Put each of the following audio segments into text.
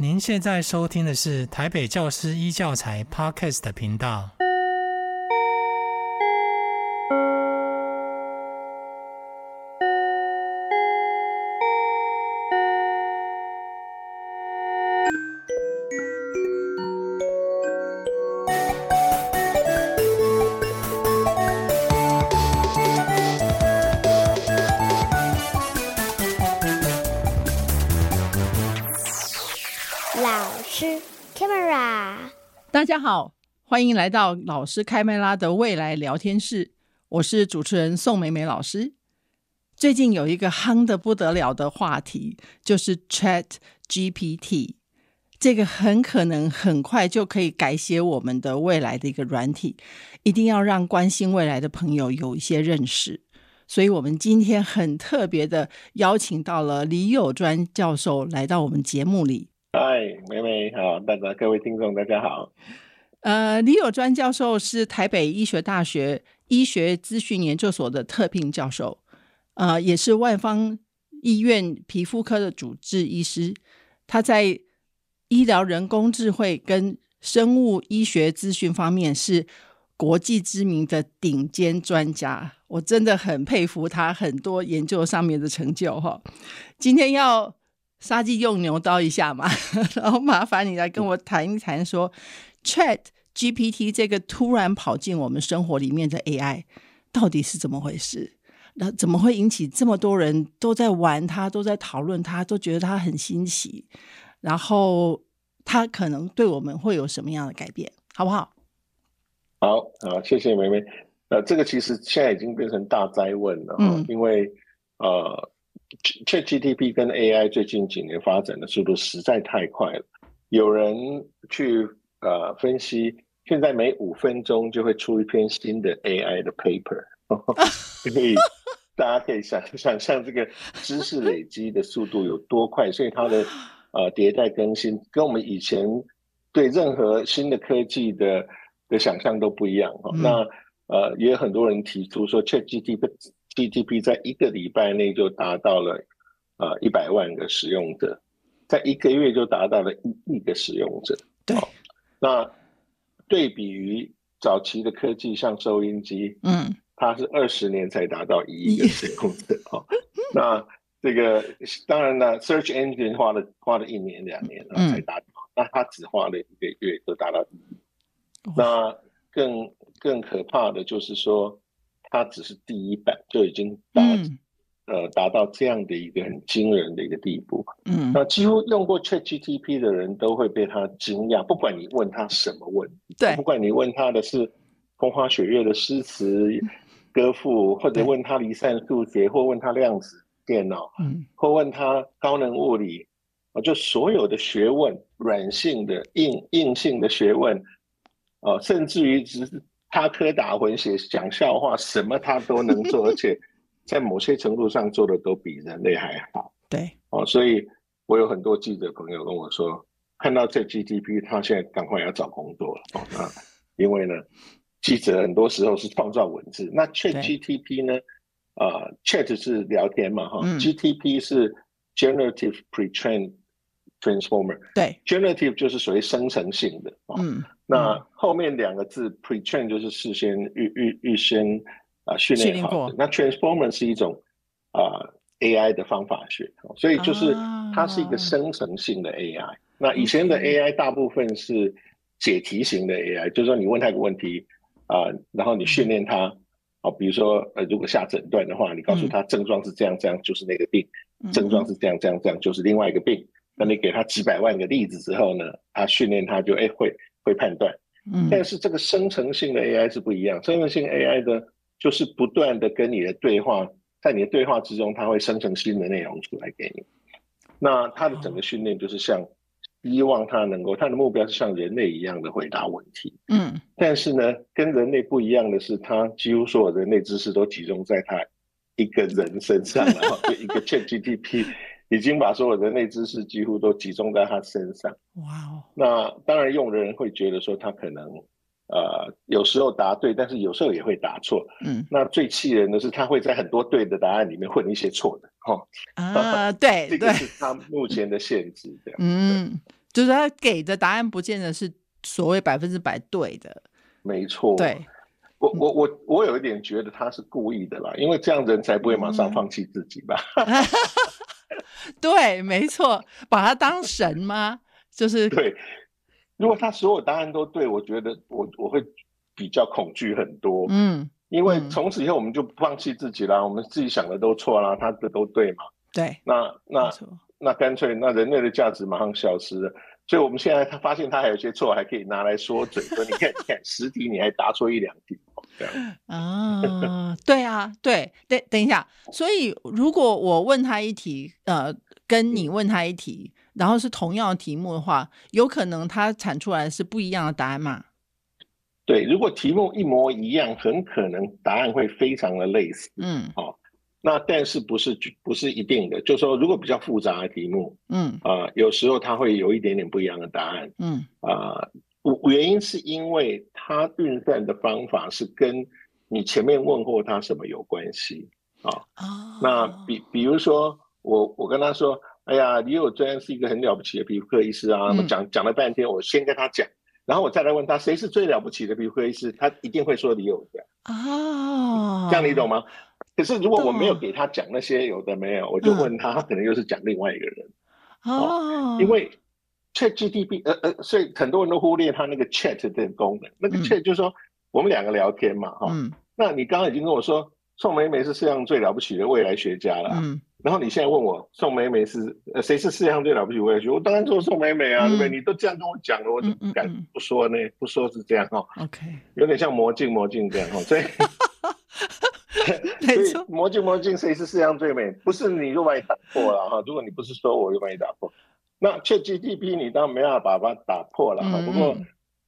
您现在收听的是台北教师一教材 Podcast 的频道。好，欢迎来到老师开麦拉的未来聊天室。我是主持人宋美美老师。最近有一个夯得不得了的话题，就是 Chat GPT。这个很可能很快就可以改写我们的未来的一个软体，一定要让关心未来的朋友有一些认识。所以，我们今天很特别的邀请到了李友专教授来到我们节目里。嗨，美美好，大家各位听众大家好。呃，李友专教授是台北医学大学医学资讯研究所的特聘教授，呃，也是万方医院皮肤科的主治医师。他在医疗人工智慧跟生物医学资讯方面是国际知名的顶尖专家，我真的很佩服他很多研究上面的成就哈。今天要。杀鸡用牛刀一下嘛，然后麻烦你来跟我谈一谈，说 Chat GPT 这个突然跑进我们生活里面的 AI 到底是怎么回事？那怎么会引起这么多人都在玩它，都在讨论它，都觉得它很新奇？然后它可能对我们会有什么样的改变？好不好？好，好，谢谢梅梅。呃，这个其实现在已经变成大灾问了，嗯，因为呃。ChatGPT 跟 AI 最近几年发展的速度实在太快了。有人去呃分析，现在每五分钟就会出一篇新的 AI 的 paper，所以大家可以想想象这个知识累积的速度有多快。所以它的呃迭代更新跟我们以前对任何新的科技的的想象都不一样。嗯、那呃也有很多人提出说 ChatGPT。GTP 在一个礼拜内就达到了呃一百万个使用者，在一个月就达到了一亿个使用者。对，哦、那对比于早期的科技，像收音机，嗯，它是二十年才达到一亿的使用者。哦，那这个当然了，Search Engine 花了花了一年两年才达到，嗯、那它只花了一个月就达到一亿。哦、那更更可怕的就是说。它只是第一版就已经达、嗯、呃达到这样的一个很惊人的一个地步，嗯，那几乎用过 ChatGPT 的人都会被他惊讶，不管你问他什么问题，对，不管你问他的是风花雪月的诗词歌赋，或者问他离散数学，或问他量子电脑，嗯，或问他高能物理，就所有的学问，软性的、硬硬性的学问，呃、甚至于只是。插科打诨、写讲笑话，什么他都能做，而且在某些程度上做的都比人类还好。对，哦，所以我有很多记者朋友跟我说，看到这 GTP，他现在赶快要找工作了。哦，那 因为呢，记者很多时候是创造文字，那 ChatGTP 呢？Chat 是聊天嘛，哈、嗯、，GTP 是 Generative Pre-trained Transformer。对，Generative 就是属于生成性的。哦、嗯。那后面两个字 pre-train 就是事先预预预先啊训练好的。那 transformer 是一种啊、呃、AI 的方法学，所以就是它是一个生成性的 AI。啊、那以前的 AI 大部分是解题型的 AI，、嗯、就是说你问他一个问题啊、呃，然后你训练它啊，比如说呃，如果下诊断的话，你告诉他症状是这样这样，就是那个病；嗯、症状是这样这样这样，就是另外一个病。那你给他几百万个例子之后呢，他训练他就哎会。会判断，但是这个生成性的 AI 是不一样。生成性 AI 的，就是不断的跟你的对话，在你的对话之中，它会生成新的内容出来给你。那它的整个训练就是像，希望它能够，它的目标是像人类一样的回答问题。嗯，但是呢，跟人类不一样的是，它几乎所有人类知识都集中在它一个人身上，然后就一个 ChatGPT。已经把所有人类知识几乎都集中在他身上。哇哦！那当然，用的人会觉得说他可能，呃，有时候答对，但是有时候也会答错。嗯。那最气人的是，他会在很多对的答案里面混一些错的。哈啊，对，这个是他目前的限制。这样。嗯。就是他给的答案不见得是所谓百分之百对的。没错，对，我我我我有一点觉得他是故意的啦，因为这样人才不会马上放弃自己吧。嗯 对，没错，把他当神吗？就是 对。如果他所有答案都对，我觉得我我会比较恐惧很多。嗯，因为从此以后我们就不放弃自己啦，嗯、我们自己想的都错啦，他的都对嘛。对，那那那干脆那人类的价值马上消失了。所以我们现在他发现他还有些错，还可以拿来说嘴，说你看你看十题你还答错一两题。这样 啊，对啊，对，等等一下，所以如果我问他一题，呃，跟你问他一题，然后是同样的题目的话，有可能它产出来是不一样的答案嘛？对，如果题目一模一样，很可能答案会非常的类似。嗯，好、哦，那但是不是不是一定的，就是说如果比较复杂的题目，嗯啊、呃，有时候它会有一点点不一样的答案。嗯啊。呃原因是因为它运算的方法是跟你前面问过他什么有关系啊？哦、那比比如说我我跟他说，哎呀，李友专是一个很了不起的皮肤科医师啊，嗯、我讲讲了半天，我先跟他讲，然后我再来问他谁是最了不起的皮肤科医师，他一定会说李友专哦，这样你懂吗？可是如果我没有给他讲那些有的没有，我就问他，他可能又是讲另外一个人哦，因为。Chat GTP，呃呃，所以很多人都忽略他那个 Chat 的功能。那个 Chat 就是说，我们两个聊天嘛，哈、嗯。那你刚刚已经跟我说，宋美美是世界上最了不起的未来学家了。嗯。然后你现在问我，宋美美是呃谁是世界上最了不起的未来学家？我当然说宋美美啊，嗯、对不对？你都这样跟我讲了，我怎么不敢不说呢？嗯嗯嗯、不说是这样哈。OK。有点像魔镜魔镜这样哈，所以。所以魔镜魔镜，谁是世上最美？不是你就把你打破了哈。如果你不是说，我就把你打破。那 ChatGPT 你当然没办法把它打破了哈，嗯、不过，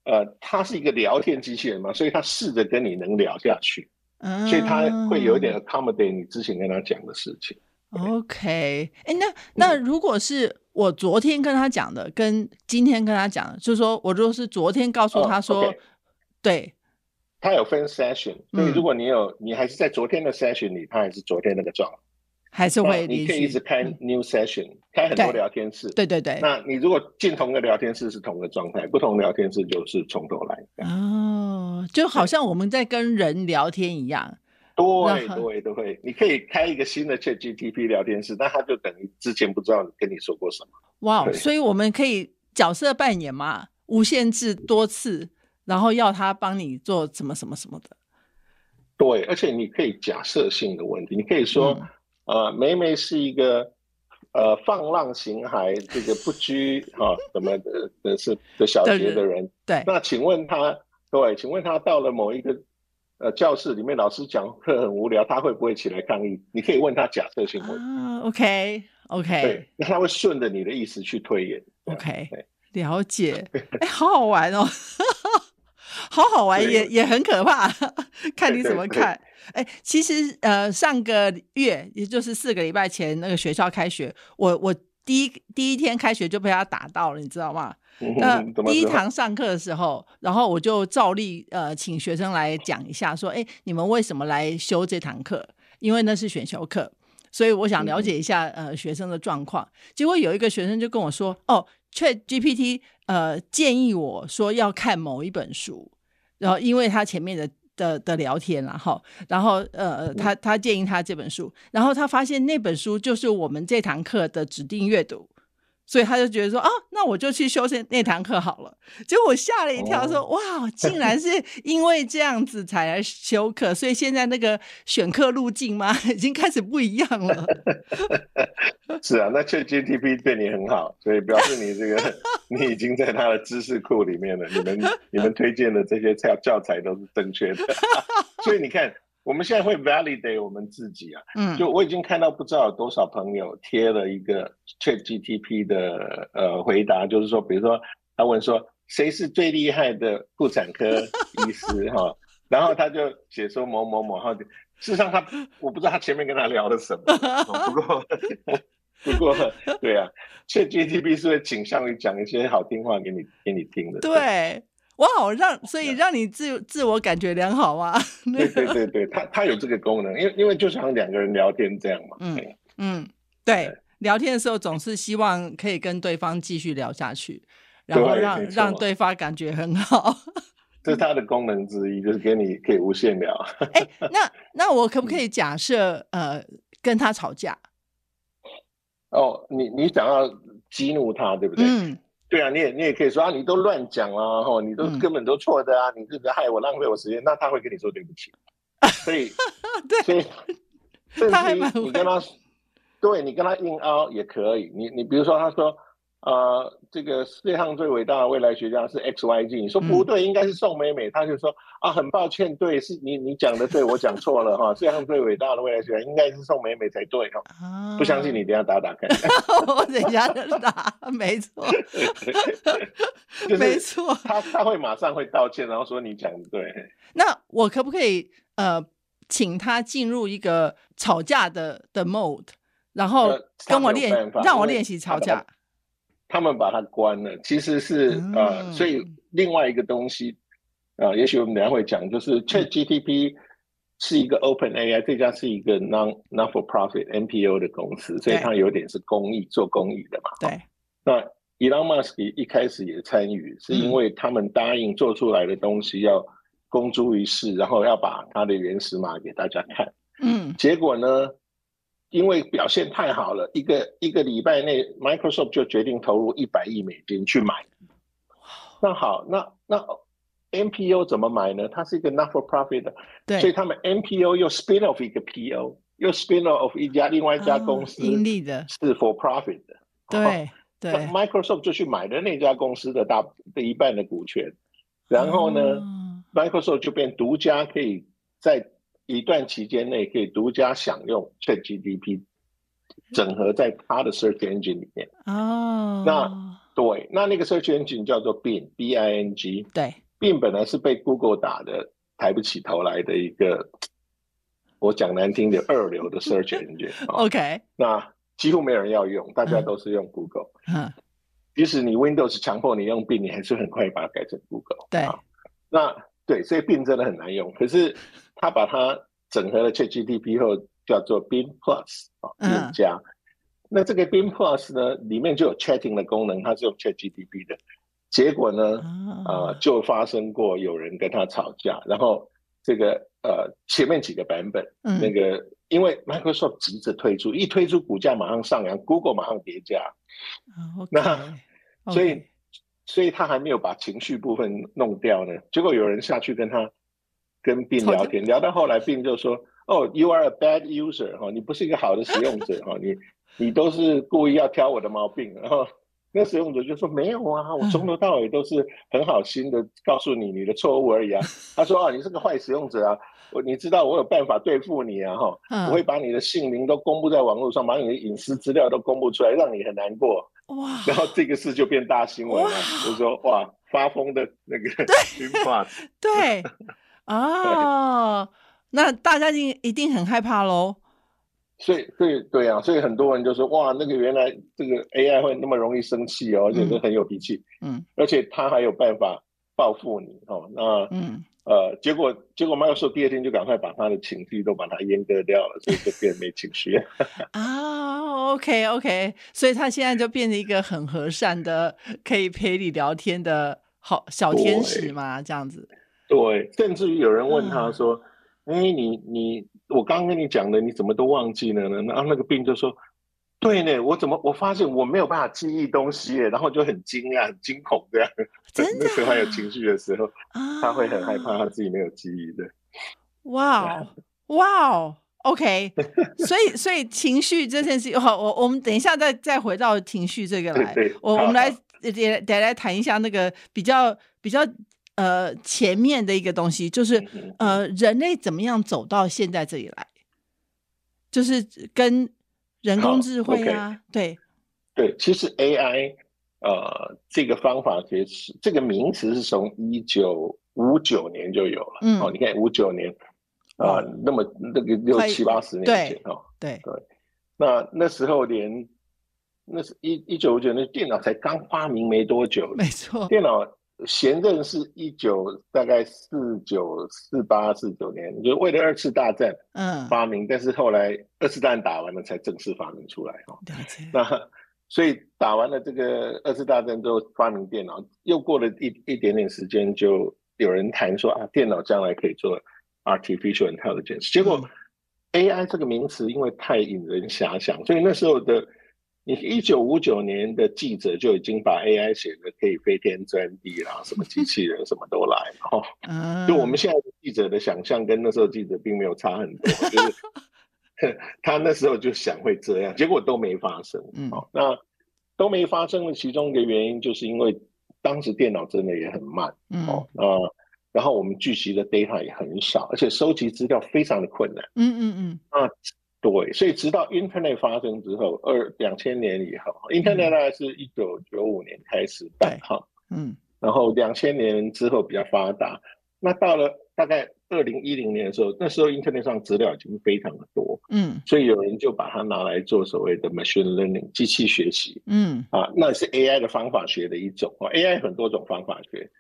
呃，它是一个聊天机器人嘛，所以它试着跟你能聊下去，嗯、所以它会有一点 accommodate 你之前跟他讲的事情。OK，哎，那那如果是我昨天跟他讲的，跟今天跟他讲的，就是说我如果是昨天告诉他说，对，他有分 session，所以如果你有你还是在昨天的 session 里，他还是昨天那个状态。还是会，你可以一直开 new session，、嗯、开很多聊天室。对对对。那你如果进同一个聊天室是同一个状态，不同聊天室就是从头来。哦，就好像我们在跟人聊天一样。对对对对，你可以开一个新的 ChatGPT 聊天室，那他就等于之前不知道跟你说过什么。哇，对所以我们可以角色扮演嘛，无限制多次，然后要他帮你做什么什么什么的。对，而且你可以假设性的问题，你可以说。嗯呃，梅梅是一个呃放浪形骸，这个不拘 啊什么的的是的小节的人。对。那请问他，对，请问他到了某一个呃教室里面，老师讲课很无聊，他会不会起来抗议？你可以问他假设性问题。啊，OK OK。对，那他会顺着你的意思去推演。OK，对了解。哎，好好玩哦。好好玩，也也很可怕，看你怎么看。哎，其实呃，上个月也就是四个礼拜前，那个学校开学，我我第一第一天开学就被他打到了，你知道吗？那第一堂上课的时候，然后我就照例呃请学生来讲一下，说，哎，你们为什么来修这堂课？因为那是选修课，所以我想了解一下呃学生的状况。结果有一个学生就跟我说，哦。ChatGPT 呃建议我说要看某一本书，然后因为他前面的的的聊天然后然后呃他他建议他这本书，然后他发现那本书就是我们这堂课的指定阅读。所以他就觉得说啊，那我就去修那那堂课好了。结果我吓了一跳说，说、oh. 哇，竟然是因为这样子才来修课，所以现在那个选课路径嘛，已经开始不一样了。是啊，那 ChatGPT 对你很好，所以表示你这个 你已经在他的知识库里面了。你们你们推荐的这些教教材都是正确的，所以你看。我们现在会 validate 我们自己啊，嗯，就我已经看到不知道有多少朋友贴了一个 ChatGPT 的呃回答，就是说，比如说他问说谁是最厉害的妇产科医师？哈，然后他就写说某某某哈，事实上他我不知道他前面跟他聊了什么，不过 不过对啊，ChatGPT 是会倾向于讲一些好听话给你给你听的，对。哇，让所以让你自自我感觉良好啊！对对对对，它它有这个功能，因为因为就像两个人聊天这样嘛。嗯嗯，对，聊天的时候总是希望可以跟对方继续聊下去，然后让让对方感觉很好。这是它的功能之一，就是给你可以无限聊。哎，那那我可不可以假设呃跟他吵架？哦，你你想要激怒他，对不对？嗯，对啊，你也你也可以说啊，你都乱讲啊，吼，你都根本都错的啊，嗯、你这个害我浪费我时间？那他会跟你说对不起。所以，对，所以，他还蛮你跟他，对你跟他硬凹也可以。你你比如说，他说。呃，这个世界上最伟大的未来学家是 X Y G。你说不对，嗯、应该是宋美美。他就说啊，很抱歉，对，是你你讲的对，我讲错了哈。世界上最伟大的未来学家应该是宋美美才对哈。啊、不相信你等下打打看。我等一下打，没错，没错。他他会马上会道歉，然后说你讲的对。那我可不可以呃，请他进入一个吵架的的 mode，然后跟我练，呃、让我练习吵架。他们把它关了，其实是呃，嗯、所以另外一个东西啊、呃，也许我们等下会讲，就是 ChatGPT 是一个 Open AI，这家是一个 non non for profit NPO 的公司，所以它有点是公益，做公益的嘛。对。那 Elon Musk 一开始也参与，是因为他们答应做出来的东西要公诸于世，然后要把它的原始码给大家看。嗯。结果呢？因为表现太好了，一个一个礼拜内，Microsoft 就决定投入一百亿美金去买。那好，那那 NPO 怎么买呢？它是一个 not for profit 的，对，所以他们 NPO 又 spin off 一个 PO，又 spin off 一家另外一家公司，盈利的，是 for profit 的。对对，Microsoft 就去买了那家公司的大的一半的股权，然后呢、嗯、，Microsoft 就变独家，可以在。一段期间内可以独家享用 ChatGPT，整合在它的 Search Engine 里面。哦，那对，那那个 Search Engine 叫做 Bing，B-I-N-G。对，Bing 本来是被 Google 打的抬不起头来的一个，我讲难听点，二流的 Search Engine。OK，那几乎没有人要用，大家都是用 Google。嗯，即使你 Windows 强迫你用 Bing，你还是很快把它改成 Google。对，那对，所以 Bing 真的很难用，可是。他把它整合了 ChatGPT 后，叫做 Bing Plus 啊加。那这个 Bing Plus 呢，里面就有 chatting 的功能，它是用 ChatGPT 的。结果呢，啊、呃，就发生过有人跟他吵架，然后这个呃前面几个版本，嗯、那个因为 Microsoft 急着推出，一推出股价马上上扬，Google 马上跌价。Okay, 那所以.所以他还没有把情绪部分弄掉呢，结果有人下去跟他。跟 Bing 聊天，聊到后来，Bing 就说：“哦，You are a bad user，哈，你不是一个好的使用者，哈，你你都是故意要挑我的毛病。”然后那使用者就说：“没有啊，我从头到尾都是很好心的告诉你你的错误而已啊。”他说：“啊，你是个坏使用者啊，我你知道我有办法对付你啊，哈，我会把你的姓名都公布在网络上，把你的隐私资料都公布出来，让你很难过。”哇！然后这个事就变大新闻了，就说：“哇，发疯的那个军话。”对。哦，那大家一定一定很害怕喽。所以，对对啊，所以很多人就说：“哇，那个原来这个 AI 会那么容易生气哦，而且是很有脾气。”嗯，而且他还有办法报复你哦。那嗯呃，结果结果 Microsoft 第二天就赶快把他的情绪都把它阉割掉了，所以就变没情绪。啊，OK OK，所以他现在就变成一个很和善的，可以陪你聊天的好小天使嘛，这样子。对，甚至于有人问他说：“哎、嗯，你你，我刚跟你讲的，你怎么都忘记了呢？”然后那个 Bing 就说：“对呢，我怎么我发现我没有办法记忆东西耶？”然后就很惊讶、很惊恐这样。真的？那时候还有情绪的时候，啊、他会很害怕他自己没有记忆的。哇哦，哇哦，OK。所以，所以情绪这件事，好，我我们等一下再再回到情绪这个来。对对我我们来也得来谈一下那个比较比较。呃，前面的一个东西就是，呃，人类怎么样走到现在这里来，就是跟人工智慧啊，okay、对，对，其实 AI，呃，这个方法其实这个名词是从一九五九年就有了，嗯，哦，你看五九年，啊、呃，那么那个六七八十年前哦，对对，那那时候连那是一一九五九年电脑才刚发明没多久，没错，电脑。前任是一九大概四九四八四九年，就是为了二次大战嗯发明，嗯、但是后来二次大战打完了才正式发明出来哈。了解。那所以打完了这个二次大战之后发明电脑，又过了一一点点时间，就有人谈说啊，电脑将来可以做 artificial intelligence。结果 AI 这个名词因为太引人遐想，所以那时候的。你一九五九年的记者就已经把 AI 写的可以飞天钻地啦，什么机器人什么都来哦。就我们现在的记者的想象跟那时候记者并没有差很多，就是 他那时候就想会这样，结果都没发生。哦，那都没发生的其中一个原因，就是因为当时电脑真的也很慢。嗯哦，那然后我们聚集的 data 也很少，而且收集资料非常的困难。嗯嗯嗯。啊。对，所以直到 Internet 发生之后，二两千年以后，Internet 大概是一九九五年开始办哈，嗯，然后两千年之后比较发达，那到了大概二零一零年的时候，那时候 Internet 上资料已经非常的多，嗯，所以有人就把它拿来做所谓的 Machine Learning 机器学习，嗯，啊，那是 AI 的方法学的一种啊，AI 很多种方法学，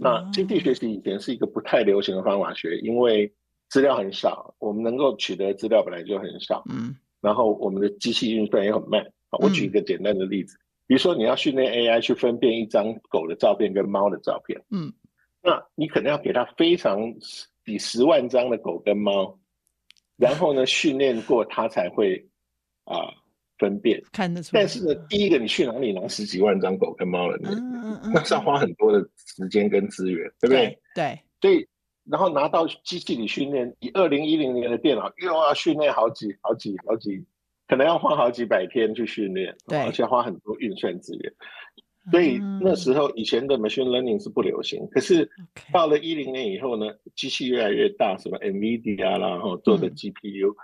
那机器学习以前是一个不太流行的方法学，因为资料很少，我们能够取得资料本来就很少，嗯，然后我们的机器运算也很慢。我举一个简单的例子，嗯、比如说你要训练 AI 去分辨一张狗的照片跟猫的照片，嗯，那你可能要给它非常几十万张的狗跟猫，然后呢训练过它才会啊、呃、分辨看得出来。但是呢，第一个你去哪里拿十几万张狗跟猫的嗯？嗯 嗯、那是要花很多的时间跟资源，对不对？对，所以。然后拿到机器里训练，以二零一零年的电脑又要训练好几好几好几，可能要花好几百天去训练，对，而且花很多运算资源。所以那时候以前的 machine learning 是不流行，嗯、可是到了一零年以后呢，机器越来越大，什么 NVIDIA 啦，然后做的 GPU，、嗯、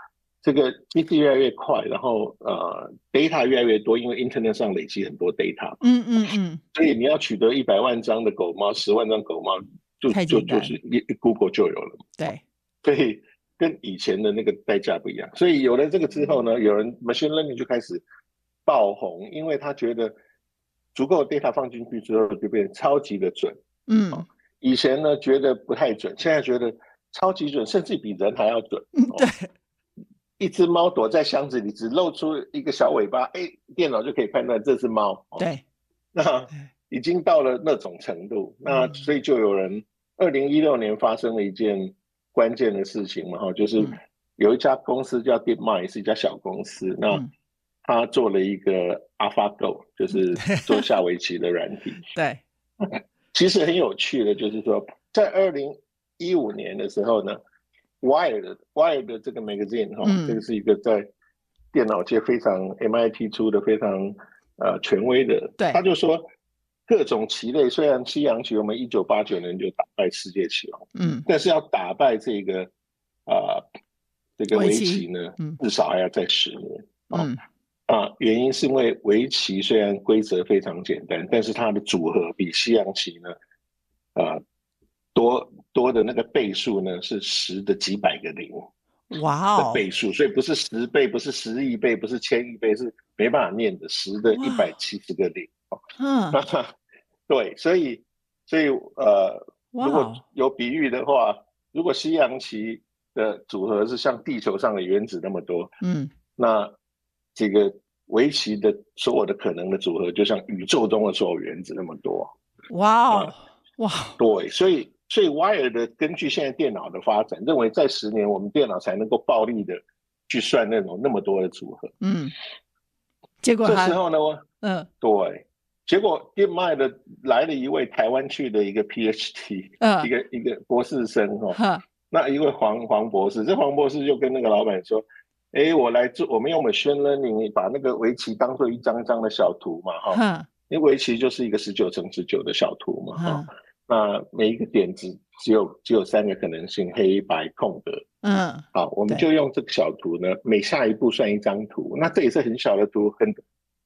这个机器越来越快，然后呃 data 越来越多，因为 internet 上累积很多 data，嗯嗯嗯，所以你要取得一百万张的狗猫，十万张狗猫。就就就是一 Google 就有了，对，所以跟以前的那个代价不一样。所以有了这个之后呢，有人 machine learning 就开始爆红，因为他觉得足够 data 放进去之后就变超级的准。嗯，以前呢觉得不太准，现在觉得超级准，甚至比人还要准。对，一只猫躲在箱子里，只露出一个小尾巴，哎，电脑就可以判断这是猫。对，那已经到了那种程度，那所以就有人。二零一六年发生了一件关键的事情嘛，哈，就是有一家公司叫 DeepMind，是一家小公司，那他做了一个 AlphaGo，就是 做下围棋的软体。对，其实很有趣的，就是说，在二零一五年的时候呢，Wired Wired 的这个 magazine 哈，这个是一个在电脑界非常 MIT 出的非常呃权威的，对，他就说。各种棋类，虽然西洋棋我们一九八九年就打败世界棋王，嗯，但是要打败这个啊、呃、这个围棋呢，嗯、至少还要再十年，嗯。啊，原因是因为围棋虽然规则非常简单，但是它的组合比西洋棋呢，啊、呃、多多的那个倍数呢是十的几百个零，哇哦。倍数，所以不是十倍，不是十亿倍，不是千亿倍，是没办法念的十的一百七十个零。嗯，对，所以，所以，呃，如果有比喻的话，如果西洋棋的组合是像地球上的原子那么多，嗯，那这个围棋的所有的可能的组合，就像宇宙中的所有原子那么多。哇哦，哇，对，所以，所以 Wire 的根据现在电脑的发展，认为在十年我们电脑才能够暴力的去算那种那么多的组合。嗯，结果这时候呢，嗯，对。结果，DeepMind 的来了一位台湾去的一个 PhD，、uh, 一个一个博士生哈，uh, 那一位黄黄博士，这黄博士就跟那个老板说：“哎，我来做，我们用 Machine Learning 把那个围棋当做一张张的小图嘛，哈、uh,，因为围棋就是一个十九乘十九的小图嘛，哈、uh,，那每一个点子只有只有三个可能性，黑白空格，嗯、uh,，好，我们就用这个小图呢，每下一步算一张图，那这也是很小的图，很。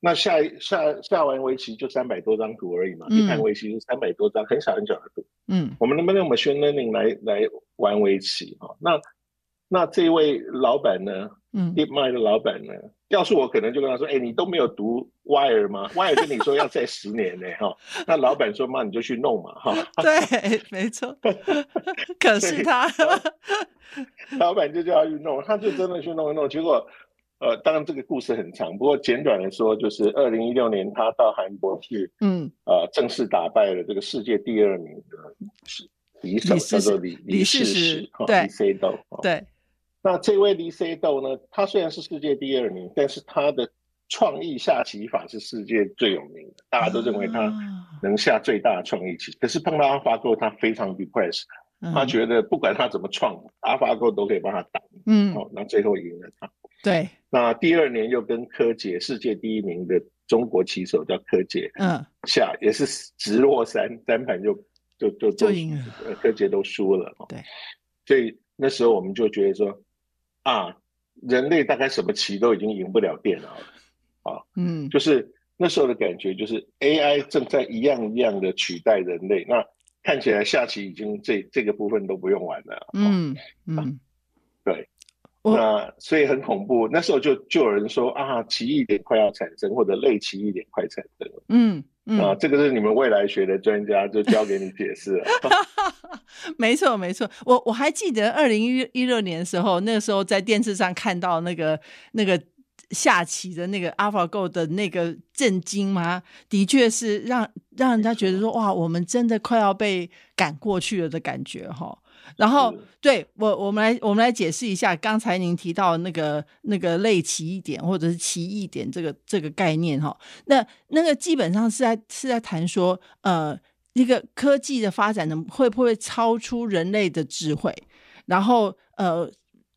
那下一下下完围棋就三百多张图而已嘛，嗯、一盘围棋就三百多张，很小很小的图。嗯，我们能不能用 machine learning 来来玩围棋？哈，那那这位老板呢？嗯，DeepMind 的老板呢？要是我，可能就跟他说：“哎、欸，你都没有读 Wire 吗？Wire 跟你说要再十年呢，哈。那老板说：妈，你就去弄嘛，哈。对，没错。可是他，老板就叫他去弄，他就真的去弄一弄。结果，呃，当然这个故事很长，不过简短的说，就是二零一六年他到韩国去，嗯，呃，正式打败了这个世界第二名的李手，叫做李李世石，对，李 C 豆，对。那这位李 C 豆呢？他虽然是世界第二名，但是他的创意下棋法是世界最有名的，大家都认为他能下最大的创意棋。可是碰到 AlphaGo，他非常 depressed，他觉得不管他怎么创，AlphaGo 都可以帮他打。嗯，好，那最后赢了他。对。那第二年又跟柯洁，世界第一名的中国棋手叫柯洁，嗯，下也是直落三三盘就就就就赢了，柯洁都输了。对。所以那时候我们就觉得说。啊，人类大概什么棋都已经赢不了电脑了，啊，嗯，就是那时候的感觉，就是 AI 正在一样一样的取代人类。那看起来下棋已经这这个部分都不用玩了，嗯嗯，对，那所以很恐怖。那时候就就有人说啊，奇异点快要产生，或者类奇异点快产生了，嗯。嗯、啊，这个是你们未来学的专家就交给你解释了。没错，没错，我我还记得二零一六年的时候，那个时候在电视上看到那个那个下棋的那个 AlphaGo 的那个震惊吗？的确是让让人家觉得说哇，我们真的快要被赶过去了的感觉哈。然后，对我，我们来，我们来解释一下刚才您提到那个那个类奇异点或者是奇异点这个这个概念哈。那那个基本上是在是在谈说，呃，一个科技的发展呢，会不会超出人类的智慧？然后，呃，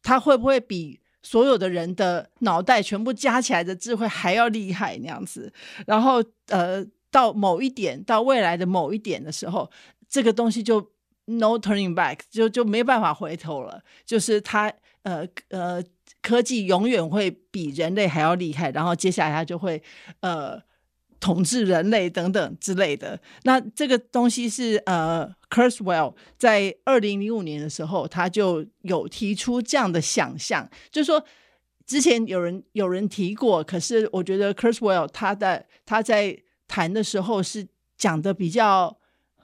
它会不会比所有的人的脑袋全部加起来的智慧还要厉害那样子？然后，呃，到某一点，到未来的某一点的时候，这个东西就。No turning back，就就没办法回头了。就是它，呃呃，科技永远会比人类还要厉害，然后接下来它就会呃统治人类等等之类的。那这个东西是呃，Curswell 在二零零五年的时候，他就有提出这样的想象，就是说之前有人有人提过，可是我觉得 Curswell 他的他在谈的时候是讲的比较。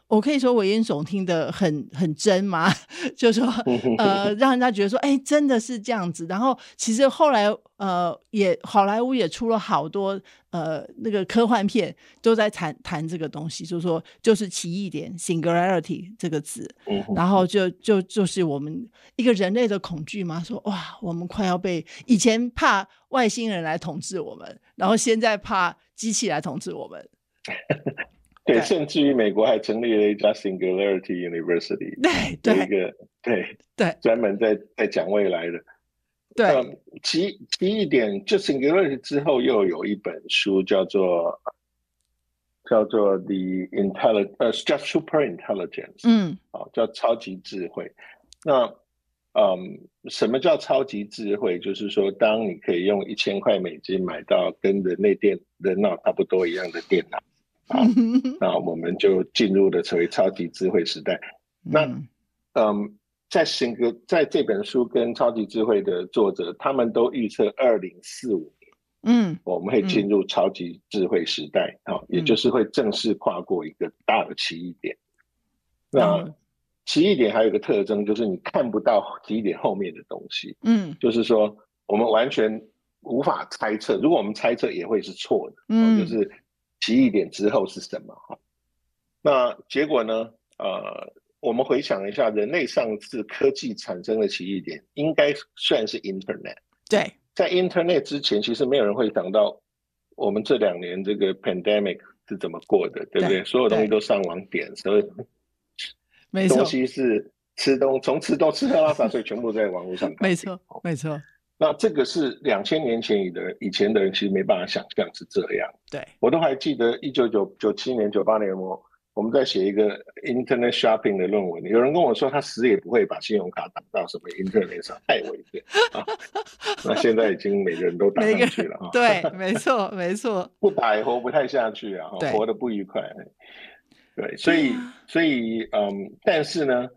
我可以说危言耸听的很很真吗？就是说，呃，让人家觉得说，哎、欸，真的是这样子。然后，其实后来，呃，也好莱坞也出了好多呃那个科幻片，都在谈谈这个东西，就是说，就是奇异点 （singularity） 这个字。然后就就就是我们一个人类的恐惧嘛，说哇，我们快要被以前怕外星人来统治我们，然后现在怕机器来统治我们。对，甚至于美国还成立了一家 Singularity University，对，对，一个对对，专门在在讲未来的。对，嗯、奇奇异点，就 Singularity 之后又有一本书叫做叫做 The Intelligence，呃，叫 Super Intelligence，嗯，好，叫超级智慧。那嗯，什么叫超级智慧？就是说，当你可以用一千块美金买到跟人类电人脑差不多一样的电脑。好，那我们就进入了成为超级智慧时代。那，嗯，在新歌在这本书跟超级智慧的作者，他们都预测二零四五年，嗯，我们会进入超级智慧时代，好，也就是会正式跨过一个大的奇异点。那奇异点还有一个特征，就是你看不到奇异点后面的东西，嗯，就是说我们完全无法猜测，如果我们猜测也会是错的，嗯，就是。奇异点之后是什么？哈，那结果呢？呃，我们回想一下，人类上次科技产生的奇异点，应该算是 Internet。对，在 Internet 之前，其实没有人会想到，我们这两年这个 pandemic 是怎么过的，对不对？对，所有东西都上网点，所以没错，东西是吃东，从吃东吃喝拉撒，所以全部在网络上。没错，没错。那这个是两千年前以的以前的人其实没办法想象是这样。对，我都还记得一九九九七年、九八年我我们在写一个 Internet Shopping 的论文，有人跟我说他死也不会把信用卡打到什么 Internet 上，太危险啊！那现在已经每个人都打上去了啊。对，没错，没错，不打也活不太下去啊，活得不愉快。对，所以所以嗯，但是呢。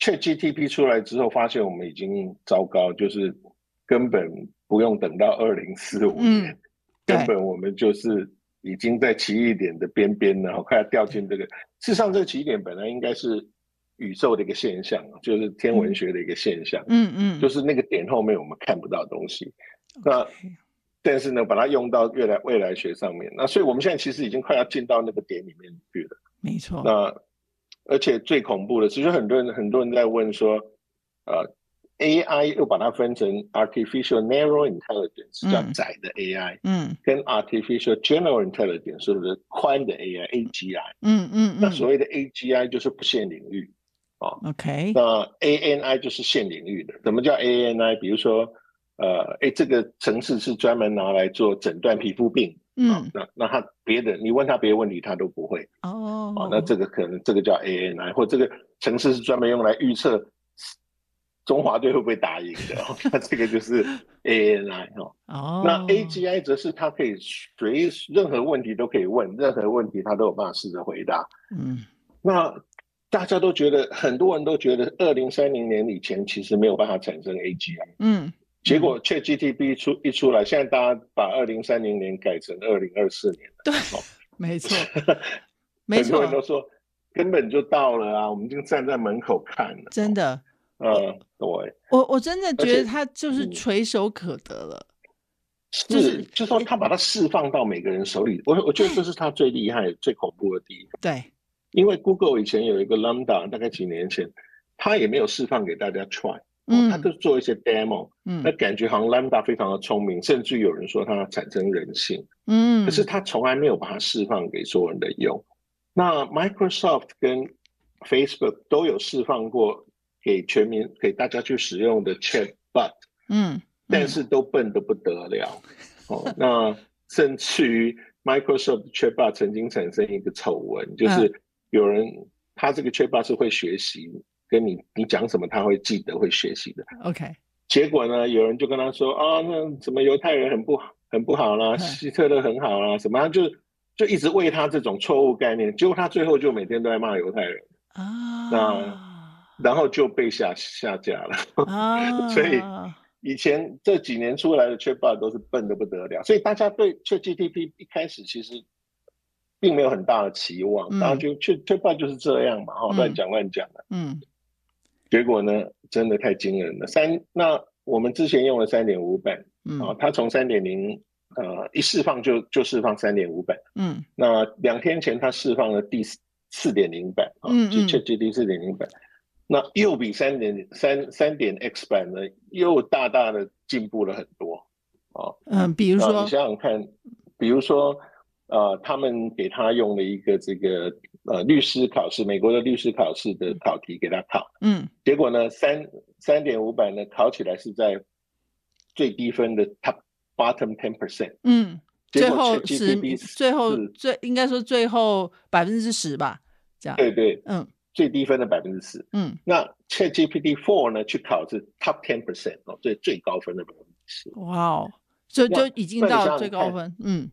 ChatGPT 出来之后，发现我们已经糟糕，就是根本不用等到二零四五年，嗯，根本我们就是已经在奇异点的边边然后，快要掉进这个。事实上，这个奇异点本来应该是宇宙的一个现象，就是天文学的一个现象。嗯嗯，就是那个点后面我们看不到东西。嗯、那但是呢，把它用到未来未来学上面，那所以我们现在其实已经快要进到那个点里面去了。没错。那而且最恐怖的，其实很多人很多人在问说，呃，AI 又把它分成 artificial narrow intelligence，叫窄的 AI，嗯，跟 artificial general intelligence，是不是宽的 AI，AGI，嗯嗯，那所谓的 AGI 就是不限领域，啊，OK，那 ANI 就是限领域的。什么叫 ANI？比如说，呃，哎，这个程式是专门拿来做诊断皮肤病。嗯，啊、那那他别的，你问他别的问题，他都不会。哦，哦，那这个可能这个叫 ANI，或这个程式是专门用来预测中华队会不会打赢的。那这个就是 ANI 哦。哦，那 AGI 则是他可以随任何问题都可以问，任何问题他都有办法试着回答。嗯，那大家都觉得，很多人都觉得，二零三零年以前其实没有办法产生 AGI。嗯。结果 ChatGPT 出一出来，现在大家把二零三零年改成二零二四年了。对，没错，没错。很多人都说根本就到了啊，我们就站在门口看了。真的，呃，对。我我真的觉得他就是垂手可得了。是，就是就说他把它释放到每个人手里，我我觉得这是他最厉害、最恐怖的地方。对，因为 Google 以前有一个 Lambda，大概几年前，他也没有释放给大家 try。嗯，他就做一些 demo，嗯，那感觉好像 Lambda 非常的聪明，甚至有人说它产生人性，嗯，可是他从来没有把它释放给所有人的用。那 Microsoft 跟 Facebook 都有释放过给全民给大家去使用的 Chatbot，嗯，但是都笨得不得了。哦，那甚至于 Microsoft Chatbot 曾经产生一个丑闻，就是有人他这个 Chatbot 是会学习。跟你你讲什么他会记得会学习的。OK，结果呢，有人就跟他说啊，那什么犹太人很不好很不好啦，希特勒很好啦，什么他就就一直喂他这种错误概念，结果他最后就每天都在骂犹太人啊，那然后就被下下架了。啊。所以以前这几年出来的 Chatbot 都是笨的不得了，所以大家对 ChatGPT 一开始其实并没有很大的期望，然后就 Chatbot 就是这样嘛，哈，乱讲乱讲的，嗯。结果呢，真的太惊人了。三，那我们之前用了三点五版，嗯，啊，它从三点零，呃，一释放就就释放三点五版，嗯，那两天前它释放了第四点零版，啊，就 ChatGPT 四点零版，那又比三点三三点 X 版呢，又大大的进步了很多，啊，嗯，比如说，你想想看，比如说，呃，他们给他用了一个这个。呃，律师考试，美国的律师考试的考题给他考，嗯，结果呢，三三点五版呢，考起来是在最低分的 top bottom ten percent，嗯，最后十，最后最应该说最后百分之十吧，这样，对对，嗯，最低分的百分之十，嗯，那 ChatGPT Four 呢，去考是 top ten percent 哦，最最高分的百分之十，哇哦，就就已经到最高分，嗯。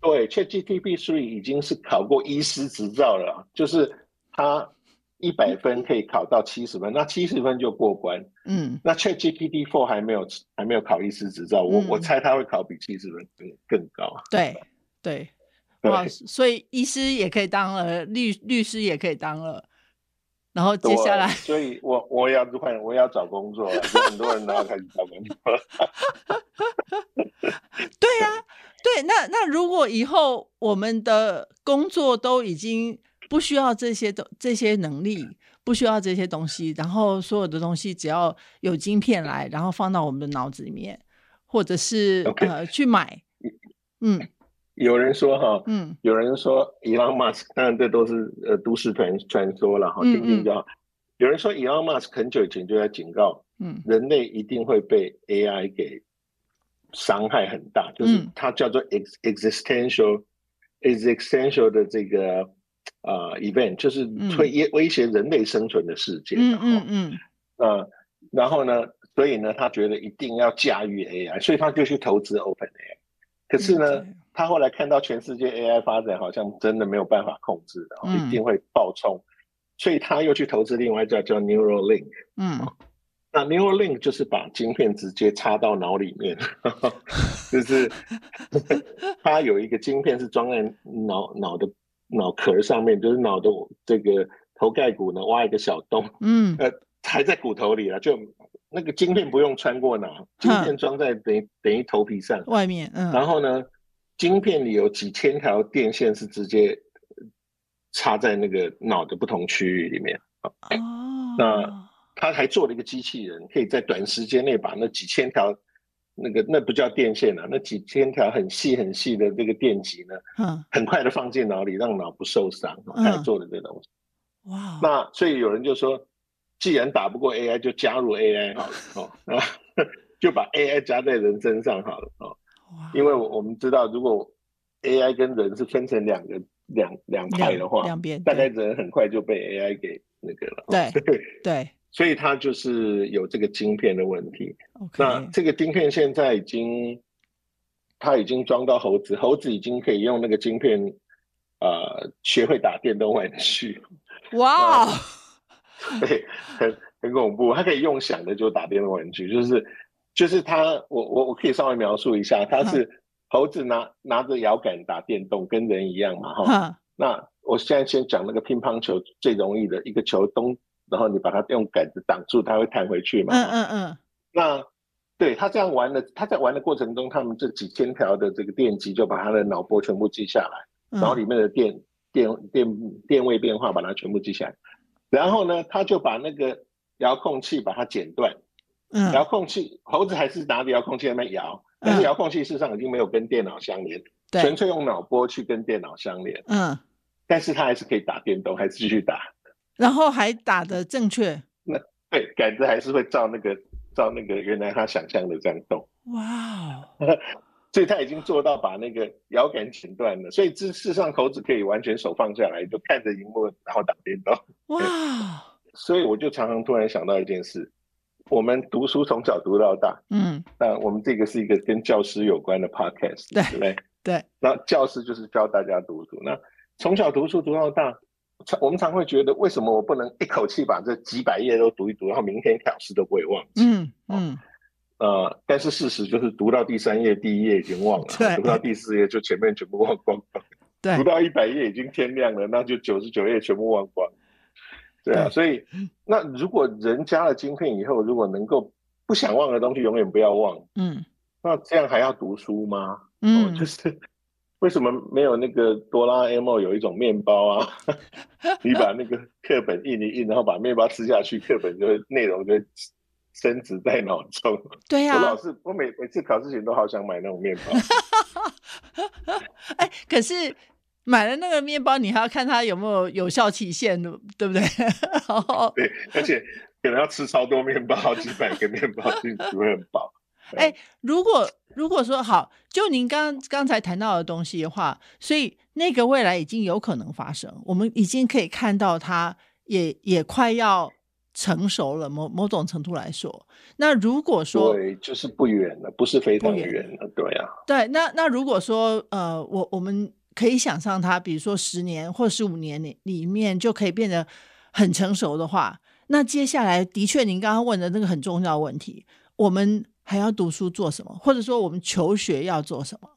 对，ChatGPT 3已经是考过医师执照了，就是他一百分可以考到七十分，那七十分就过关。嗯，那 ChatGPT Four 还没有还没有考医师执照，我、嗯、我猜他会考比七十分更更高。对 对，哇，所以医师也可以当了，律律师也可以当了。然后接下来，所以我我也要换，我也要找工作了，很多人都要开始找工作了。对呀、啊。对，那那如果以后我们的工作都已经不需要这些的这些能力，不需要这些东西，然后所有的东西只要有晶片来，然后放到我们的脑子里面，或者是.呃去买，嗯，有人说哈，嗯，有人说 Elon Musk，当然这都是呃都市传传说了哈，听听就好。有人说 Elon Musk 很久以前就在警告，嗯，人类一定会被 AI 给。伤害很大，就是它叫做 ex existential、嗯、existential 的这个呃 event，就是会威威胁人类生存的世界。嗯嗯嗯。呃，然后呢，所以呢，他觉得一定要驾驭 AI，所以他就去投资 OpenAI。可是呢，嗯、他后来看到全世界 AI 发展好像真的没有办法控制的，嗯、一定会爆冲。所以他又去投资另外一家叫 Neuralink。嗯，那 Neuralink 就是把晶片直接插到脑里面，就是 它有一个晶片是装在脑脑的脑壳上面，就是脑的这个头盖骨呢挖一个小洞，嗯，呃，还在骨头里了，就那个晶片不用穿过脑，晶片装在等于等于头皮上外面，嗯，然后呢，晶片里有几千条电线是直接插在那个脑的不同区域里面，哦，那。他还做了一个机器人，可以在短时间内把那几千条那个那不叫电线啊，那几千条很细很细的这个电极呢，嗯，很快的放进脑里，让脑不受伤。他还做了这个东西。哇！那所以有人就说，既然打不过 AI，就加入 AI 好了哦，就把 AI 加在人身上好了哦。因为我们知道，如果 AI 跟人是分成两个两两派的话，两边大概人很快就被 AI 给那个了。对 对。对 所以它就是有这个晶片的问题。那这个晶片现在已经，它已经装到猴子，猴子已经可以用那个晶片，呃，学会打电动玩具。哇、wow. 对，很很恐怖。它可以用想的就打电动玩具，就是就是他，我我我可以稍微描述一下，他是猴子拿拿着摇杆打电动，跟人一样嘛，哈。那我现在先讲那个乒乓球最容易的一个球东。然后你把它用杆子挡住，它会弹回去嘛？嗯嗯嗯。那对他这样玩的，他在玩的过程中，他们这几千条的这个电极就把他的脑波全部记下来，然后、里面的电电电电位变化把它全部记下来。然后呢，他就把那个遥控器把它剪断。嗯。遥控器猴子还是拿着遥控器在那摇，但是遥控器事实上已经没有跟电脑相连，嗯、纯粹用脑波去跟电脑相连。嗯。但是他还是可以打电动，还是继续打。然后还打得正确，那对杆子还是会照那个照那个原来他想象的这样动。哇、wow. 所以他已经做到把那个摇杆剪断了，所以这事实上猴子可以完全手放下来，就看着荧幕然后打电动。哇. 所以我就常常突然想到一件事：我们读书从小读到大，嗯，那我们这个是一个跟教师有关的 podcast，对不对？对。那教师就是教大家读书，那从小读书读到大。我们常会觉得，为什么我不能一口气把这几百页都读一读，然后明天考试都不会忘记？嗯嗯。呃，但是事实就是，读到第三页，第一页已经忘了；读到第四页，就前面全部忘光光。对。读到一百页已经天亮了，那就九十九页全部忘光。对啊，所以那如果人加了晶片以后，如果能够不想忘的东西永远不要忘，嗯，那这样还要读书吗？嗯，哦、就是。为什么没有那个哆啦 A 梦有一种面包啊？你把那个课本印一印，然后把面包吃下去，课本就会内容就会深植在脑中。对呀、啊，我老是我每每次考试前都好想买那种面包。哎，可是买了那个面包，你还要看它有没有有效期限，对不对？对，而且可能要吃超多面包，好几百个面包进去会很饱。哎、欸，如果如果说好，就您刚刚才谈到的东西的话，所以那个未来已经有可能发生，我们已经可以看到它也也快要成熟了。某某种程度来说，那如果说对，就是不远了，不是非常远了，对呀、啊。对，那那如果说呃，我我们可以想象它，比如说十年或十五年里里面就可以变得很成熟的话，那接下来的确您刚刚问的那个很重要问题，我们。还要读书做什么？或者说我们求学要做什么？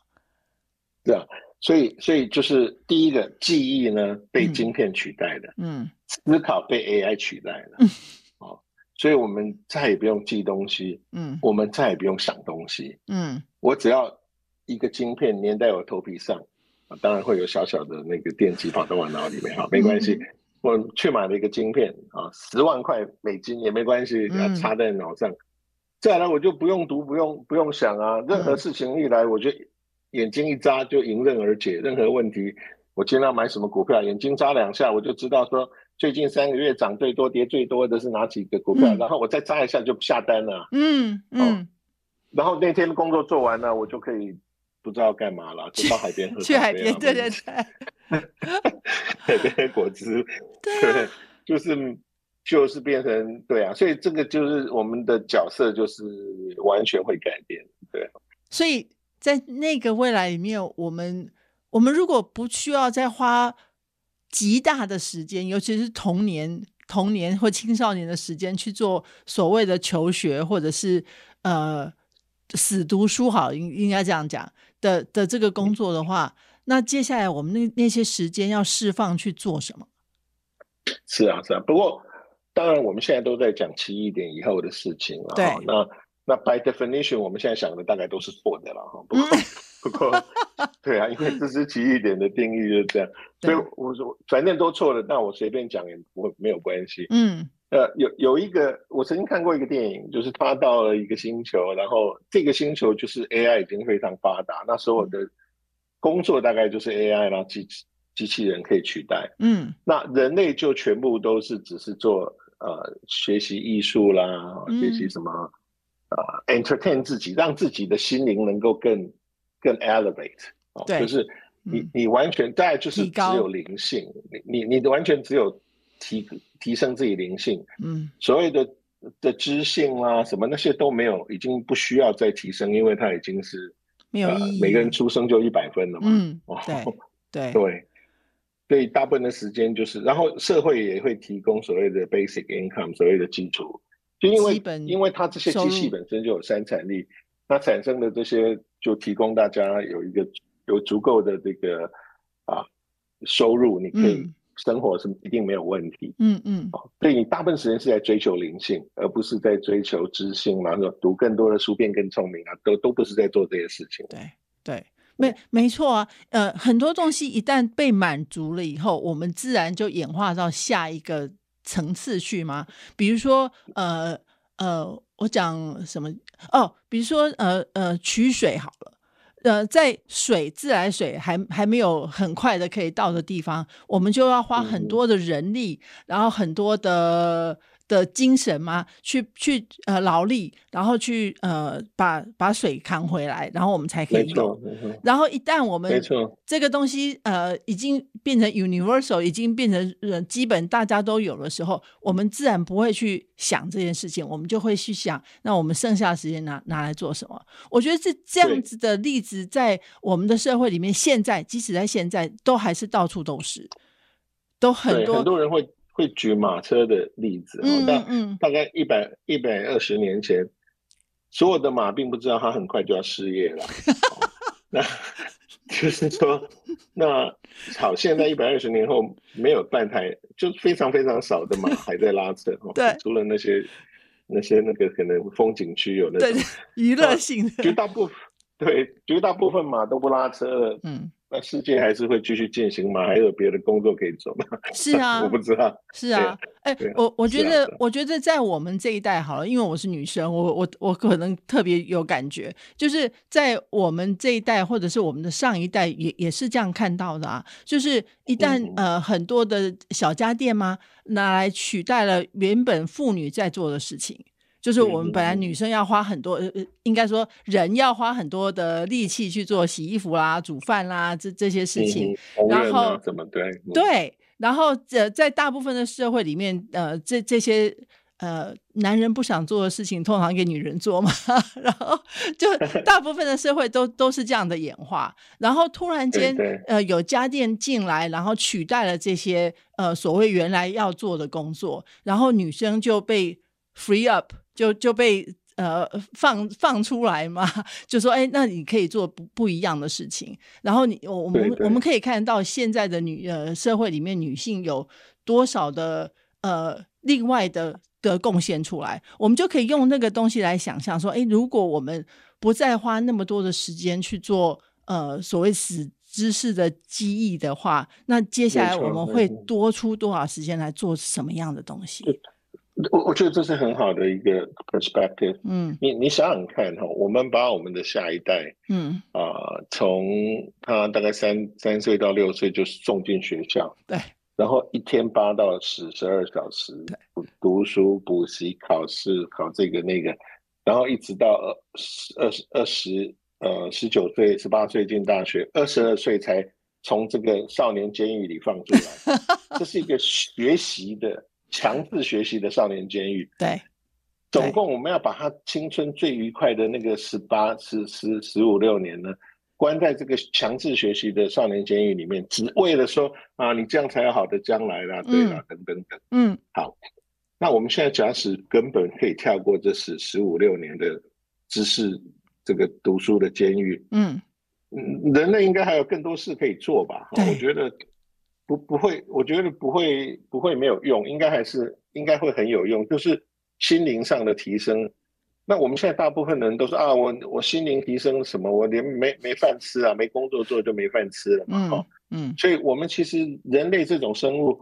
对啊，所以所以就是第一个记忆呢被晶片取代的，嗯，思考被 AI 取代了，嗯，哦，所以我们再也不用记东西，嗯，我们再也不用想东西，嗯，我只要一个晶片粘在我头皮上，啊，当然会有小小的那个电极跑到我脑里面，哈，没关系，嗯，我去买了一个晶片啊，十万块美金也没关系，给它插在脑上。嗯再来我就不用读，不用不用想啊，任何事情一来，我就眼睛一眨就迎刃而解。任何问题，我今天要买什么股票，眼睛眨两下，我就知道说最近三个月涨最多、跌最多的是哪几个股票，嗯、然后我再眨一下就下单了。嗯嗯、哦。然后那天工作做完了，我就可以不知道干嘛了，就到海边喝。去海边，对对对。海边 果汁。对。就是。就是变成对啊，所以这个就是我们的角色，就是完全会改变，对。所以在那个未来里面，我们我们如果不需要再花极大的时间，尤其是童年、童年或青少年的时间去做所谓的求学，或者是呃死读书，好，应应该这样讲的的这个工作的话，那接下来我们那那些时间要释放去做什么？是啊，是啊。不过当然，我们现在都在讲奇异点以后的事情了。对，那那 by definition，我们现在想的大概都是错的了哈。不过。不过，对啊，因为这是奇异点的定义就是这样，所以我说反正都错了，那我随便讲也不会没有关系。嗯，呃，有有一个我曾经看过一个电影，就是他到了一个星球，然后这个星球就是 AI 已经非常发达，那所有的工作大概就是 AI，然后机机器人可以取代。嗯，那人类就全部都是只是做呃学习艺术啦，学习什么啊、呃、entertain 自己，让自己的心灵能够更。更 elevate 哦，就是你你完全大概就是只有灵性，你你你完全只有提提升自己灵性，嗯，所谓的的知性啊什么那些都没有，已经不需要再提升，因为它已经是没有意义，每个人出生就一百分了嘛，嗯，对对。对，所以大部分的时间就是，然后社会也会提供所谓的 basic income，所谓的基础，就因为因为它这些机器本身就有生产力，它产生的这些。就提供大家有一个有足够的这个啊收入，你可以生活是一定没有问题。嗯嗯，所以你大部分时间是在追求灵性，而不是在追求知性嘛，然后读更多的书变更聪明啊，都都不是在做这些事情。对对，没没错啊。呃，很多东西一旦被满足了以后，我们自然就演化到下一个层次去嘛。比如说，呃呃。我讲什么？哦，比如说，呃呃，取水好了，呃，在水自来水还还没有很快的可以到的地方，我们就要花很多的人力，嗯、然后很多的。的精神吗？去去呃劳力，然后去呃把把水扛回来，然后我们才可以用。然后一旦我们这个东西呃已经变成 universal，已经变成呃基本大家都有的时候，我们自然不会去想这件事情，我们就会去想，那我们剩下的时间拿拿来做什么？我觉得这这样子的例子在我们的社会里面，现在即使在现在都还是到处都是，都很多很多人会。会举马车的例子，但大概一百一百二十年前，所有的马并不知道它很快就要失业了。那 就是说，那好，现在一百二十年后，没有半台，就非常非常少的马还在拉车。对，除了那些那些那个可能风景区有那种娱乐性的，绝大部分对绝大部分马都不拉车了。嗯。那世界还是会继续进行吗？还有别的工作可以做吗？是啊，我不知道。是啊，哎、欸，我我觉得，我觉得在我们这一代好了，因为我是女生，我我我可能特别有感觉，就是在我们这一代，或者是我们的上一代，也也是这样看到的啊。就是一旦、嗯、呃很多的小家电嘛，拿来取代了原本妇女在做的事情。就是我们本来女生要花很多，呃，应该说人要花很多的力气去做洗衣服啦、煮饭啦这这些事情，嗯、然后怎么对？对，然后呃，在大部分的社会里面，呃，这这些呃男人不想做的事情，通常给女人做嘛，然后就 大部分的社会都都是这样的演化，然后突然间呃有家电进来，然后取代了这些呃所谓原来要做的工作，然后女生就被 free up。就就被呃放放出来嘛，就说哎，那你可以做不不一样的事情。然后你我我们我们可以看到现在的女呃社会里面女性有多少的呃另外的的贡献出来，我们就可以用那个东西来想象说，哎，如果我们不再花那么多的时间去做呃所谓死知识的记忆的话，那接下来我们会多出多少时间来做什么样的东西？我我觉得这是很好的一个 perspective。嗯，你你想想看哈，我们把我们的下一代，嗯啊，从、呃、他大概三三岁到六岁就送进学校，对，然后一天八到十十二小时，对，读书补习考试考这个那个，然后一直到二二十二十呃十九岁十八岁进大学，二十二岁才从这个少年监狱里放出来，这是一个学习的。强制学习的少年监狱，对，总共我们要把他青春最愉快的那个十八、十十十五六年呢，关在这个强制学习的少年监狱里面，只为了说啊，你这样才有好的将来啦，对啦，等等等。嗯，好，那我们现在假使根本可以跳过这十十五六年的知识这个读书的监狱，嗯。嗯，人类应该还有更多事可以做吧？我觉得不不会，我觉得不会不会没有用，应该还是应该会很有用，就是心灵上的提升。那我们现在大部分人都说啊，我我心灵提升什么？我连没没饭吃啊，没工作做就没饭吃了嘛。嗯嗯，所以我们其实人类这种生物，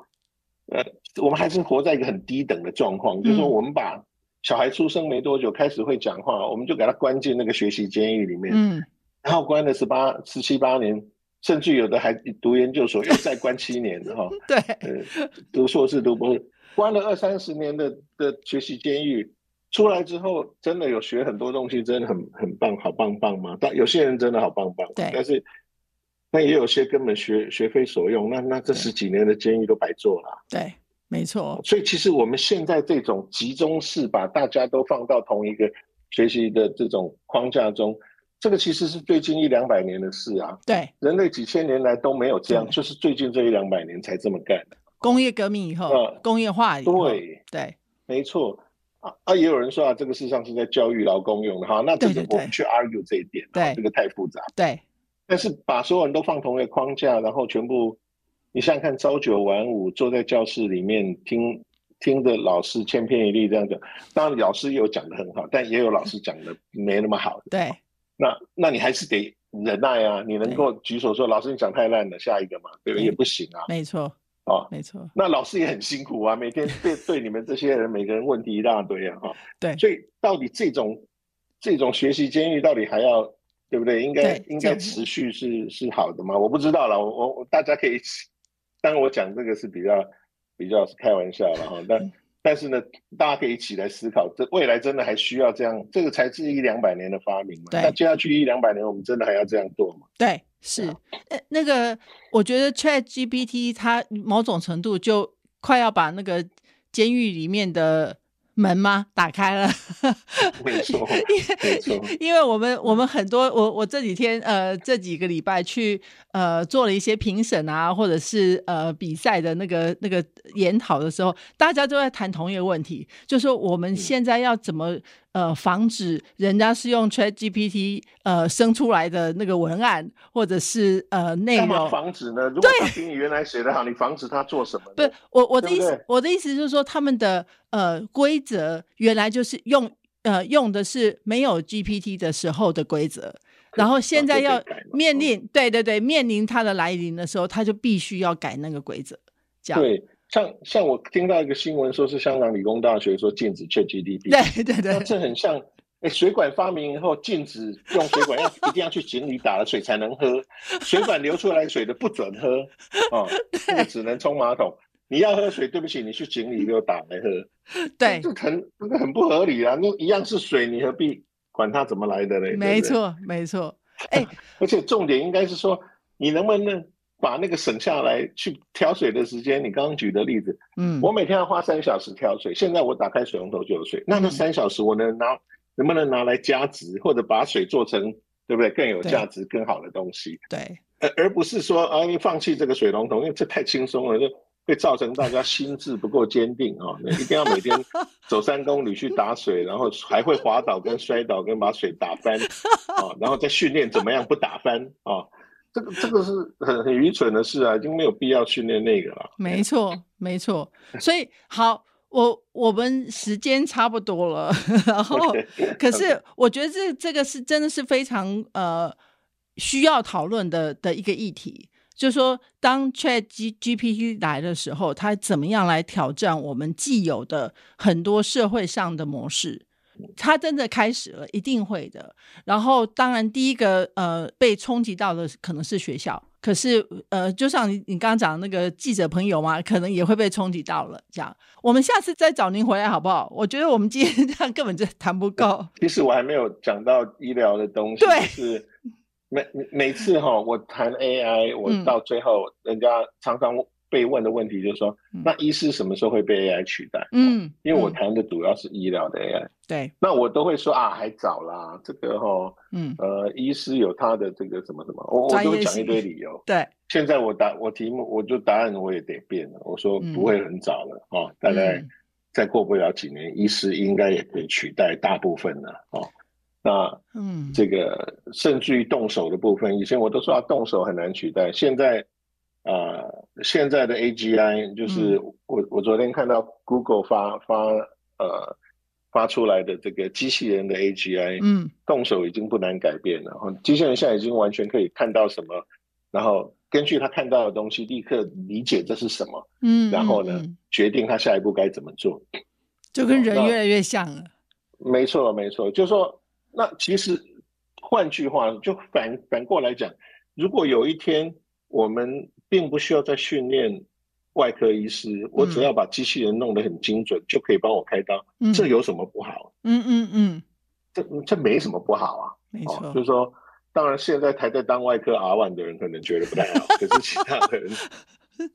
呃，我们还是活在一个很低等的状况，嗯、就是说我们把小孩出生没多久开始会讲话，我们就给他关进那个学习监狱里面，嗯，然后关了十八、十七八年，甚至有的还读研究所又再关七年哈。对，呃，读硕士读博士，关了二三十年的的学习监狱。出来之后，真的有学很多东西，真的很很棒，好棒棒吗？但有些人真的好棒棒，对。但是，那也有些根本学学非所用，那那这十几年的监狱都白做了。对，没错。所以其实我们现在这种集中式把大家都放到同一个学习的这种框架中，这个其实是最近一两百年的事啊。对，人类几千年来都没有这样，就是最近这一两百年才这么干的。工业革命以后，呃、工业化以后，对对，没错。啊，也有人说啊，这个事实上是在教育劳工用的哈，那这个我们去 argue 这一点，对，这个太复杂。对，但是把所有人都放同一个框架，然后全部，你想想看，朝九晚五坐在教室里面听听着老师千篇一律这样讲，当然老师也有讲的很好，但也有老师讲的没那么好的。对，那那你还是得忍耐啊，你能够举手说老师你讲太烂了，下一个嘛，对不对？也不行啊。没错。哦，没错，那老师也很辛苦啊，每天对对 你们这些人，每个人问题一大堆啊，哈，对，所以到底这种这种学习监狱到底还要对不对？应该应该持续是是好的吗？我不知道了，我我大家可以，当然我讲这个是比较比较是开玩笑了哈，但但是呢，大家可以一起来思考，这未来真的还需要这样？这个才是一两百年的发明嘛，那接下去一两百年，我们真的还要这样做吗？对。是，呃，那个，我觉得 ChatGPT 它某种程度就快要把那个监狱里面的门吗打开了？没错，没错，因为我们我们很多，我我这几天呃这几个礼拜去呃做了一些评审啊，或者是呃比赛的那个那个研讨的时候，大家都在谈同一个问题，就是说我们现在要怎么。呃，防止人家是用 ChatGPT 呃生出来的那个文案，或者是呃内容。防止呢？如果他比你原来写的好，你防止他做什么？不是我我的意思，对对我的意思就是说，他们的呃规则原来就是用呃用的是没有 GPT 的时候的规则，然后现在要面临对对对面临它的来临的时候，他就必须要改那个规则，这样。对。像像我听到一个新闻，说是香港理工大学说禁止 ChatGPT，对对对，这很像，哎，水管发明以后禁止用水管，要一定要去井里打了水才能喝，水管流出来水的不准喝，哦，那个只能冲马桶。你要喝水，对不起，你去井里就打来喝。对，这很这个很不合理啊！那一样是水，你何必管它怎么来的嘞？没错，没错。哎，而且重点应该是说，你能不能？把那个省下来去挑水的时间，你刚刚举的例子，嗯，我每天要花三小时挑水，现在我打开水龙头就有水，那那三小时我能拿能不能拿来加值，或者把水做成对不对更有价值、更好的东西？对，而而不是说啊，你放弃这个水龙头，因为这太轻松了，就会造成大家心智不够坚定啊，一定要每天走三公里去打水，然后还会滑倒跟摔倒跟把水打翻啊，然后再训练怎么样不打翻啊。这个这个是很很愚蠢的事啊，已经没有必要训练那个了。没错，没错。所以好，我我们时间差不多了，然后 可是我觉得这这个是真的是非常呃需要讨论的的一个议题，就是说当 Chat G GPT 来的时候，它怎么样来挑战我们既有的很多社会上的模式。它真的开始了，一定会的。然后，当然，第一个呃被冲击到的可能是学校。可是，呃，就像你你刚刚讲的那个记者朋友嘛，可能也会被冲击到了。这样，我们下次再找您回来好不好？我觉得我们今天 这样根本就谈不够。其实我还没有讲到医疗的东西。对，是每每次哈，我谈 AI，我到最后人家常常被问的问题就是说，嗯、那医师什么时候会被 AI 取代？嗯，因为我谈的主要是医疗的 AI。对，那我都会说啊，还早啦，这个哈、哦，嗯，呃，医师有他的这个什么什么，我我都会讲一堆理由。对，现在我答我题目，我就答案我也得变了。我说不会很早了，嗯、哦，大概再过不了几年，嗯、医师应该也可以取代大部分了，哦。那嗯，这个甚至于动手的部分，以前我都说啊，动手很难取代。现在啊、呃，现在的 AGI 就是我、嗯、我昨天看到 Google 发发呃发出来的这个机器人的 AGI，嗯，动手已经不难改变了。然后机器人现在已经完全可以看到什么，然后根据他看到的东西，立刻理解这是什么，嗯，然后呢，嗯、决定他下一步该怎么做，就跟人越来越像了。没错，没错，就是说。那其实，换句话就反反过来讲，如果有一天我们并不需要再训练外科医师，嗯、我只要把机器人弄得很精准，就可以帮我开刀，嗯、这有什么不好？嗯嗯嗯，这这没什么不好啊。没错，哦、就是说，当然现在还在当外科 R1 的人可能觉得不太好，可是其他的人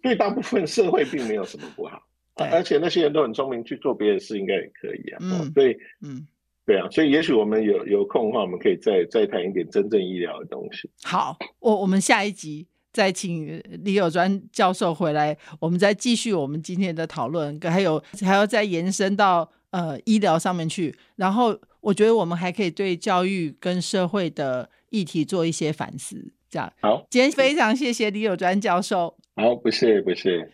对大部分社会并没有什么不好。对而且那些人都很聪明，去做别的事应该也可以啊。嗯，哦、所以嗯。对啊，所以也许我们有有空的话，我们可以再再谈一点真正医疗的东西。好，我我们下一集再请李友专教授回来我们再继续我们今天的讨论还有还要再延伸到呃医疗上面去然后我觉得我们还可以对教育跟社会的议题做一些反思这样。好。今天非常谢谢李友专教授。好不谢不谢。